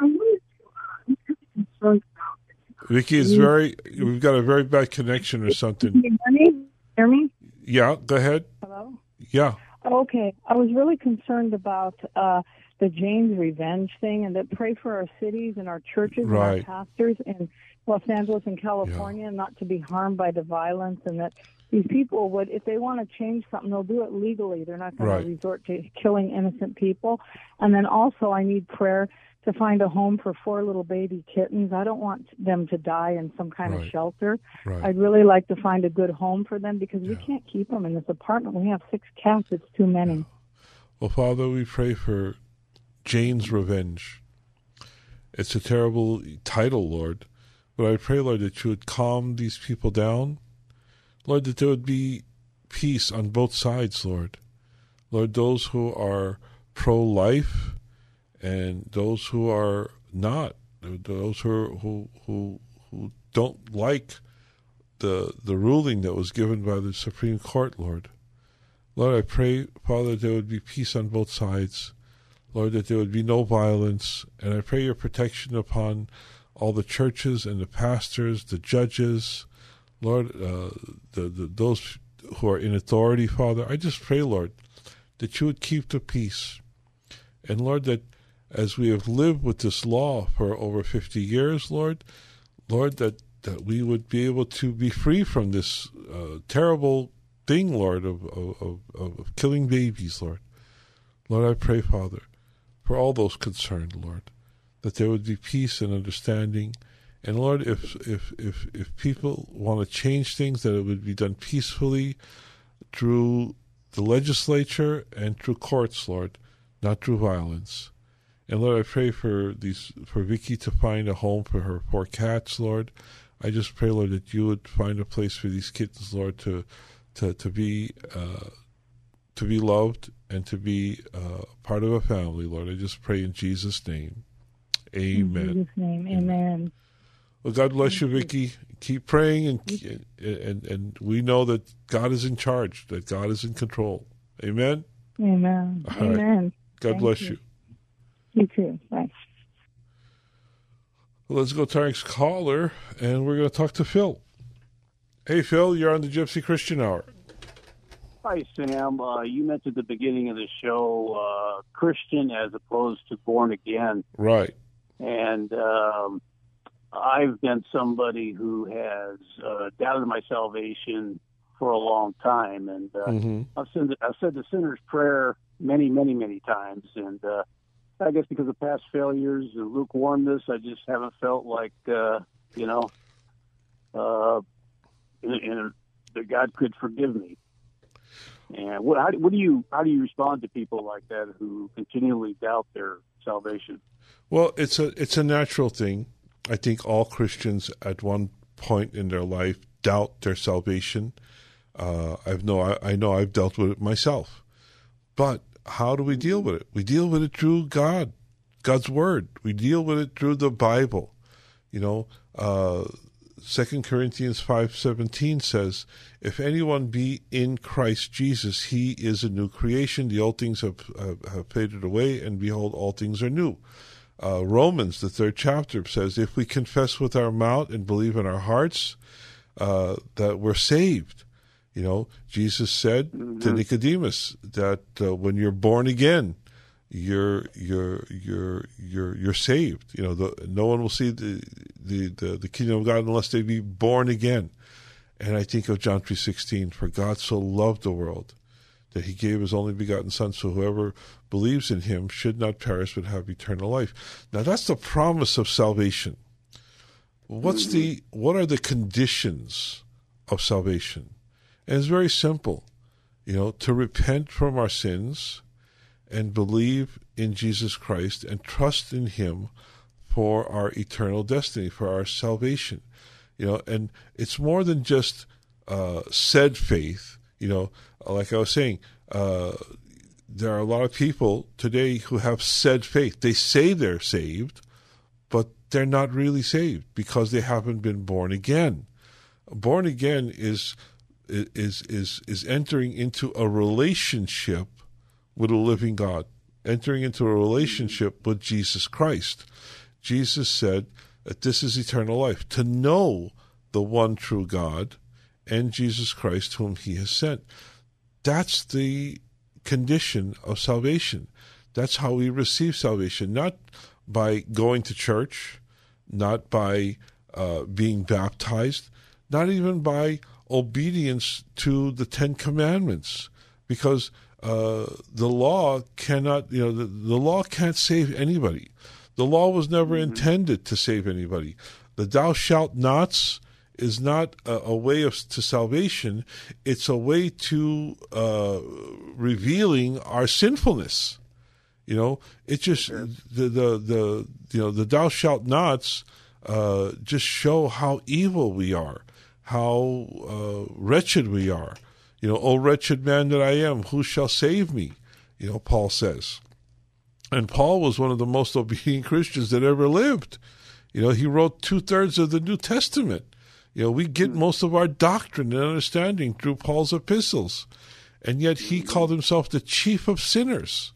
I wanted to, uh, I'm kind of concerned Vicky is very. We've got a very bad connection or something. Can you hear me? Hear me? Yeah. Go ahead. Hello? Yeah. Okay. I was really concerned about uh, the Jane's revenge thing and that pray for our cities and our churches Right. and our pastors in Los Angeles and California not to be harmed by the violence and that these people would, if they want to change something, they'll do it legally. They're not going Right. to resort to killing innocent people. And then also, I need prayer to find a home for four little baby kittens. I don't want them to die in some kind of shelter. Right. I'd really like to find a good home for them because we can't keep them in this apartment. We have six cats. It's too many. Well, Father, we pray for Jane's revenge. It's a terrible title, Lord. But I pray, Lord, that you would calm these people down. Lord, that there would be peace on both sides, Lord. Lord, those who are pro life and those who are not, those who who who who don't like the the ruling that was given by the Supreme Court, Lord. Lord, I pray, Father, there would be peace on both sides. Lord, that there would be no violence. And I pray your protection upon all the churches and the pastors, the judges, Lord, uh, the, the, those who are in authority, Father. I just pray, Lord, that you would keep the peace. And Lord, that as we have lived with this law for over 50 years, Lord, Lord, that, that we would be able to be free from this uh, terrible thing, Lord, of, of, of, of killing babies, Lord. Lord, I pray, Father, for all those concerned, Lord, that there would be peace and understanding. And Lord, if if if, if people want to change things, that it would be done peacefully through the legislature and through courts, Lord, not through violence. And Lord, I pray for these for Vicky to find a home for her poor cats, Lord. I just pray, Lord, that you would find a place for these kittens, Lord, to to to be uh, to be loved and to be uh, part of a family, Lord. I just pray in Jesus' name. Amen. In Jesus' name, amen. Well, God bless you, Vicky. Keep praying, and and and we know that God is in charge, that God is in control. Amen. Amen. Right. amen. God Thank bless you. you. You too. Bye. Let's go to our next caller, and we're going to talk to Phil. Hey, Phil, you're on the Gypsy Christian Hour. Hi, Sam. Uh, you mentioned at the beginning of the show uh, Christian as opposed to born again. Right. And um, I've been somebody who has uh, doubted my salvation for a long time. And uh, Mhm. I've, said, I've said the sinner's prayer many, many, many times. And uh, I guess because of past failures and lukewarmness, I just haven't felt like, uh, you know, uh, in, in, that God could forgive me. And what, how, what do you how do you respond to people like that who continually doubt their salvation? Well, it's a it's a natural thing. I think all Christians at one point in their life doubt their salvation. Uh, I've know I, I know I've dealt with it myself. But how do we deal with it? We deal with it through God, God's word. We deal with it through the Bible. You know, uh, Second Corinthians five seventeen says, "If anyone be in Christ Jesus, he is a new creation. The old things have have, have faded away, and behold, all things are new." Uh, Romans, the third chapter, says, "If we confess with our mouth and believe in our hearts uh, that we're saved." You know, Jesus said to Nicodemus that uh, when you're born again, you're you're you're you're you're saved. You know, the, no one will see the, the the the kingdom of God unless they be born again. And I think of John three sixteen, for God so loved the world that he gave his only begotten son, so whoever believes in him should not perish but have eternal life. Now that's the promise of salvation. What's the what are the conditions of salvation? And it's very simple. You know, to repent from our sins and believe in Jesus Christ and trust in him for our eternal destiny, for our salvation. You know, and it's more than just uh, said faith. You know, like I was saying, uh, there are a lot of people today who have said faith. They say they're saved, but they're not really saved because they haven't been born again. Born again is is is is entering into a relationship with a living God, entering into a relationship with Jesus Christ. Jesus said that this is eternal life, to know the one true God and Jesus Christ whom he has sent. That's the condition of salvation. That's how we receive salvation, not by going to church, not by uh, being baptized, not even by obedience to the Ten Commandments, because uh, the law cannot, you know, the, the law can't save anybody. The law was never intended to save anybody. The "thou shalt nots" is not a, a way of to salvation. It's a way to uh, revealing our sinfulness. You know, it just the the the you know the "thou shalt nots" uh, just show how evil we are, how uh, wretched we are. You know, oh wretched man that I am, who shall save me? You know, Paul says. And Paul was one of the most obedient Christians that ever lived. You know, he wrote two thirds of the New Testament. You know, we get most of our doctrine and understanding through Paul's epistles. And yet he called himself the chief of sinners.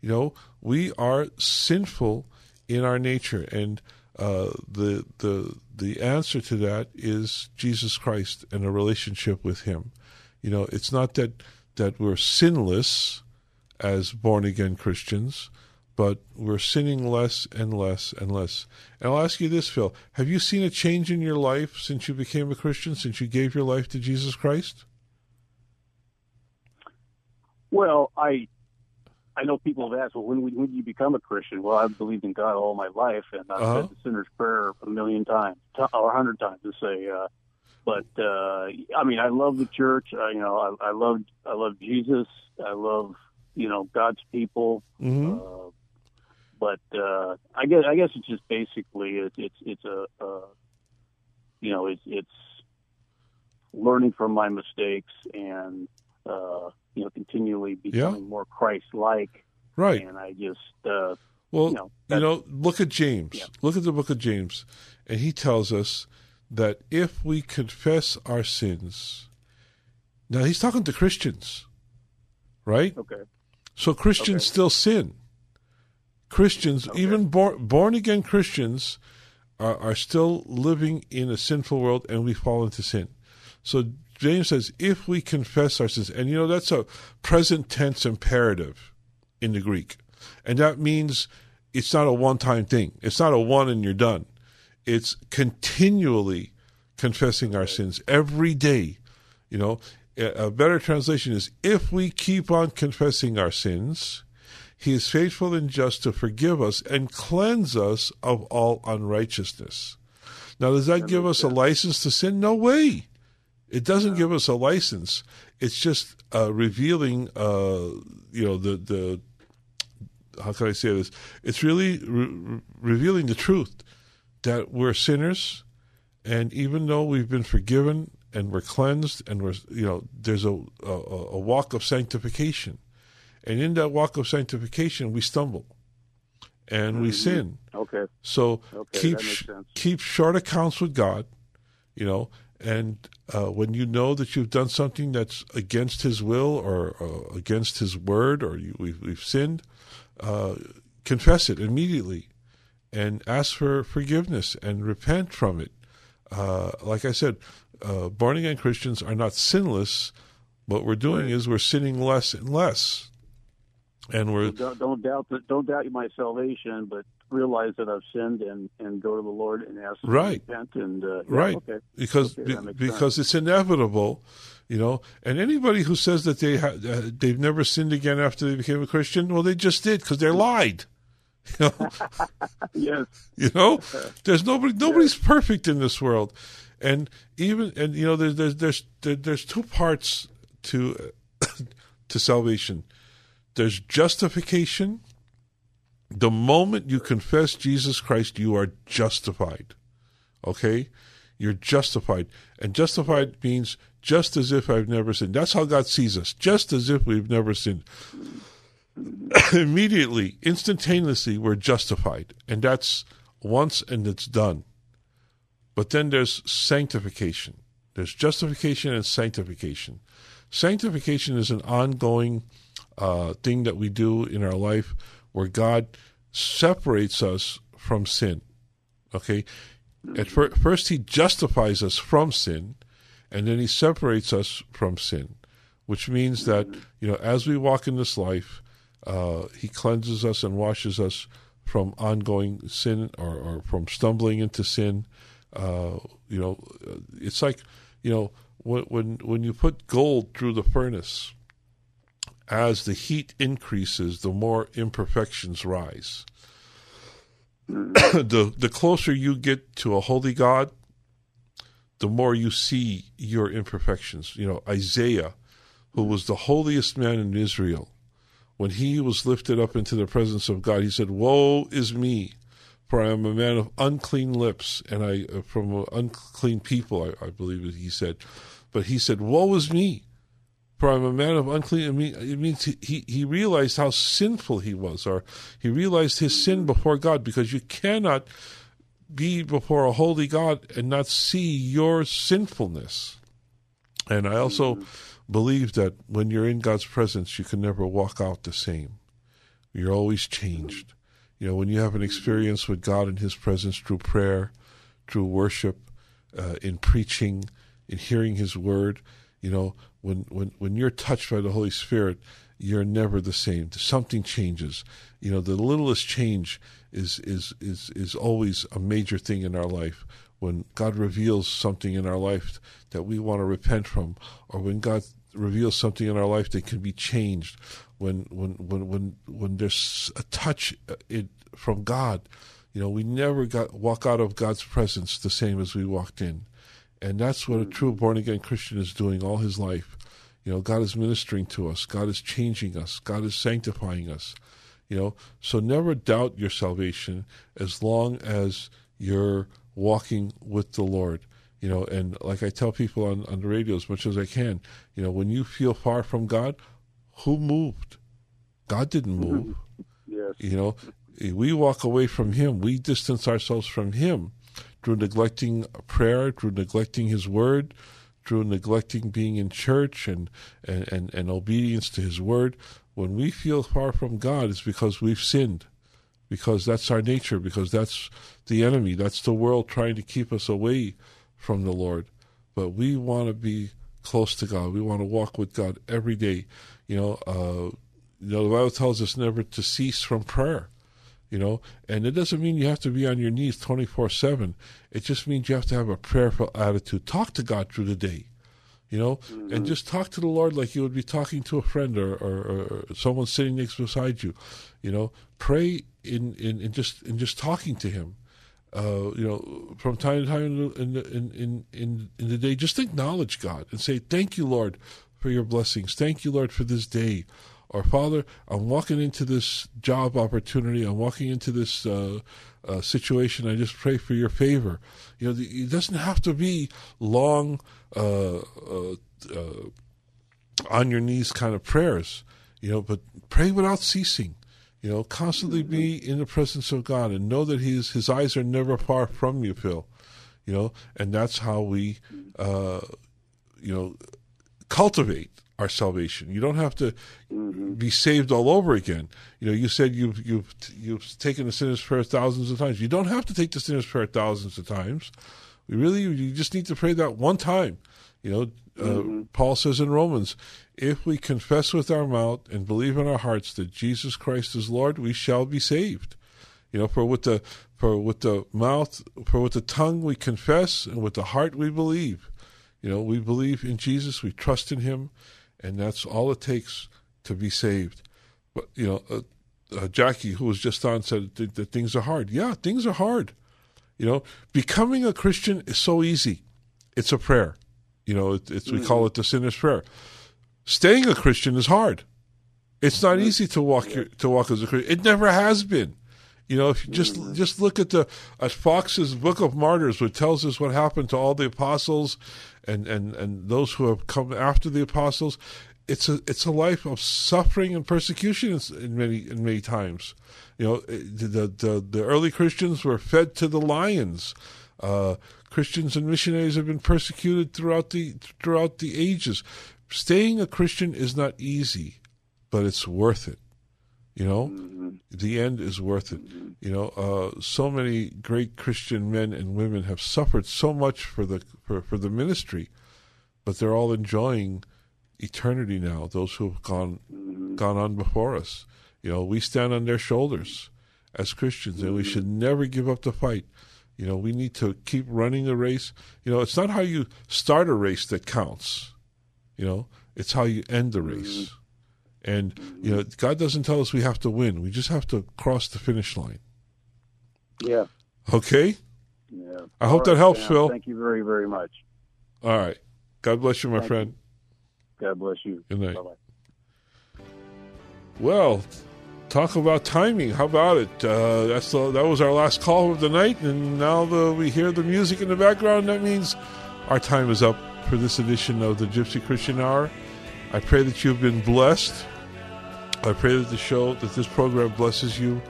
You know, we are sinful in our nature. And uh, the, the, the answer to that is Jesus Christ and a relationship with him. You know, it's not that, that we're sinless, as born again Christians, but we're sinning less and less and less. And I'll ask you this, Phil: Have you seen a change in your life since you became a Christian? Since you gave your life to Jesus Christ? Well, I I know people have asked, well, when when did you become a Christian? Well, I've believed in God all my life, and I've Uh-huh. said the sinner's prayer a million times, or a hundred times to say. Uh, but uh, I mean, I love the church. Uh, you know, I, I love I love Jesus. I love you know God's people. Mm-hmm. Uh, but uh, I guess I guess it's just basically it's it's it's a, a you know it's it's learning from my mistakes and uh, you know continually becoming more Christ-like. Right. And I just uh, Well, you know, you know, look at James. Look at the book of James, and he tells us that if we confess our sins, now he's talking to Christians, right? Okay. So Christians still sin. Christians, even born born again Christians, are, are still living in a sinful world, and we fall into sin. So James says, if we confess our sins, and you know that's a present tense imperative in the Greek, and that means it's not a one time thing. It's not a one and you're done. It's continually confessing our sins every day. You know, a better translation is if we keep on confessing our sins, he is faithful and just to forgive us and cleanse us of all unrighteousness. Now, does that give us a license to sin? No way. It doesn't give us a license. It's just uh, revealing, uh, you know, the the how can I say this? It's really re- revealing the truth that we're sinners, and even though we've been forgiven and we're cleansed, and we're you know, there's a a, a walk of sanctification, and in that walk of sanctification, we stumble, and we Mhm. sin. Okay. So Okay, keep that makes sense. keep short accounts with God, you know, and uh, when you know that you've done something that's against His will or uh, against His word, or you, we've, we've sinned, uh, confess it immediately, and ask for forgiveness and repent from it. Uh, like I said, uh, born again Christians are not sinless. What we're doing is we're sinning less and less, and we're don't, don't doubt. Don't doubt my salvation, but realize that I've sinned and and go to the Lord and ask Right. to repent and uh, yeah, right. okay. because Okay, be- because sense. it's inevitable you know. And anybody who says that they ha- uh, they've never sinned again after they became a christian well they just did because they lied you know. Yes. You know? There's nobody nobody's perfect in this world. And even and you know there's there's there's there's two parts to to salvation. There's justification the moment you confess Jesus Christ you are justified okay you're justified and justified means just as if I've never sinned that's how God sees us just as if we've never sinned immediately, instantaneously, we're justified. And that's once and it's done. But then there's sanctification. There's justification and sanctification. Sanctification is an ongoing uh, thing that we do in our life where God separates us from sin. Okay? At fir- first, He justifies us from sin, and then He separates us from sin, which means that, you know, as we walk in this life, uh, he cleanses us and washes us from ongoing sin or, or from stumbling into sin. Uh, you know, it's like you know when when when you put gold through the furnace, as the heat increases, the more imperfections rise. the the closer you get to a holy God, the more you see your imperfections. You know, Isaiah, who was the holiest man in Israel, when he was lifted up into the presence of God, he said, "Woe is me, for I am a man of unclean lips, and I from unclean people." I, I believe he said, but he said, "Woe is me, for I'm a man of unclean." I mean, it means he, he he realized how sinful he was, or he realized his sin mm-hmm. before God, because you cannot be before a holy God and not see your sinfulness. And I also mm-hmm. believe that when you're in God's presence, you can never walk out the same. You're always changed. You know, when you have an mm-hmm. experience with God in His presence through prayer, through worship, uh, in preaching, in hearing His word, You know, when when when you're touched by the Holy Spirit, you're never the same. Something changes. You know, the littlest change is is is is always a major thing in our life. When God reveals something in our life that we want to repent from, or when God reveals something in our life that can be changed, when when when when when there's a touch uh, it, from God, you know, we never got walk out of God's presence the same as we walked in, and that's what a true mm. born again Christian is doing all his life. You know, God is ministering to us. God is changing us. God is sanctifying us. You know, so never doubt your salvation as long as you're walking with the Lord. You know, and like I tell people on, on the radio as much as I can, you know, when you feel far from God, who moved? God didn't move. Yes. You know, we walk away from Him. We distance ourselves from Him through neglecting prayer, through neglecting His Word, through neglecting being in church and, and, and, and obedience to His Word. When we feel far from God, it's because we've sinned, because that's our nature, because that's the enemy, that's the world trying to keep us away from the Lord. But we want to be close to God. We want to walk with God every day. You know, uh, you know, the Bible tells us never to cease from prayer. You know, and it doesn't mean you have to be on your knees twenty four seven. It just means you have to have a prayerful attitude. Talk to God through the day. You know, and just talk to the Lord like you would be talking to a friend or, or, or someone sitting next beside you. You know, pray in, in, in just in just talking to Him. Uh, you know, from time to time in, in in in in the day, just acknowledge God and say, "Thank you, Lord, for your blessings. Thank you, Lord, for this day." Or Father, I'm walking into this job opportunity. I'm walking into this uh, uh, situation. I just pray for your favor. You know, the, it doesn't have to be long, uh, uh, uh, on your knees kind of prayers. You know, but pray without ceasing. You know, constantly be in the presence of God and know that His His eyes are never far from you, Phil. You know, and that's how we, uh, you know, cultivate our salvation. You don't have to be saved all over again. You know, you said you've you've you've taken the sinner's prayer thousands of times. You don't have to take the sinner's prayer thousands of times. We really, you just need to pray that one time. You know, uh, Paul says in Romans, if we confess with our mouth and believe in our hearts that Jesus Christ is Lord, we shall be saved. You know, for with the for with the mouth, for with the tongue we confess, and with the heart we believe. You know, we believe in Jesus, we trust in Him, and that's all it takes to be saved. But you know, uh, uh, Jackie, who was just on, said that, that things are hard. Yeah, things are hard. You know, becoming a Christian is so easy. It's a prayer. You know, it, it's we call it the sinner's prayer. Staying a Christian is hard. It's not easy to walk your, to walk as a Christian. It never has been. You know, if you just just look at the at Fox's Book of Martyrs, which tells us what happened to all the apostles and, and, and those who have come after the apostles, it's a it's a life of suffering and persecution in, in many in many times. You know, the the the early Christians were fed to the lions. Uh, Christians and missionaries have been persecuted throughout the throughout the ages. Staying a Christian is not easy, but it's worth it. You know, mm-hmm. the end is worth it. You know, uh, so many great Christian men and women have suffered so much for the for, for the ministry, but they're all enjoying eternity now. Those who have gone mm-hmm. gone on before us. You know, we stand on their shoulders as Christians, and we mm-hmm. should never give up the fight. You know, we need to keep running the race. You know, it's not how you start a race that counts. You know, it's how you end the race. And you know, God doesn't tell us we have to win. We just have to cross the finish line. Yeah. Okay. Yeah. I hope All that helps, Sam. Phil. Thank you very, very much. All right. God bless you, my Thank friend. God bless you. Good night. Bye-bye. Well, talk about timing. How about it? Uh, that's the, that was our last call of the night, and now the, we hear the music in the background. That means our time is up for this edition of the Gypsy Christian Hour. I pray that you've been blessed. I pray that the show, that this program blesses you.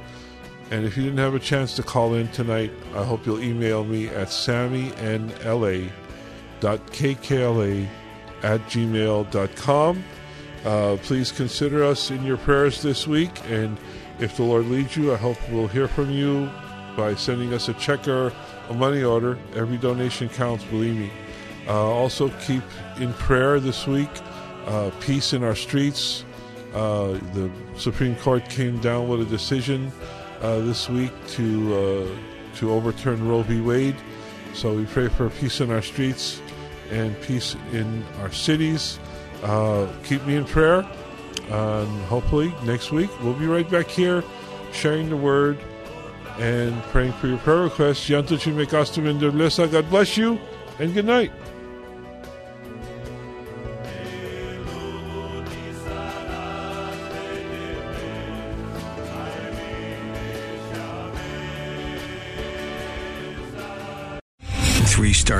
And if you didn't have a chance to call in tonight, I hope you'll email me at sammynla.kkla at gmail.com. Uh, please consider us in your prayers this week. And if the Lord leads you, I hope we'll hear from you by sending us a check or a money order. Every donation counts, believe me. Uh, also, keep in prayer this week uh, peace in our streets. Uh, the Supreme Court came down with a decision uh, this week to uh, to overturn Roe v. Wade. So we pray for peace in our streets and peace in our cities. Uh, keep me in prayer. and hopefully next week we'll be right back here sharing the word and praying for your prayer requests. God bless you and good night.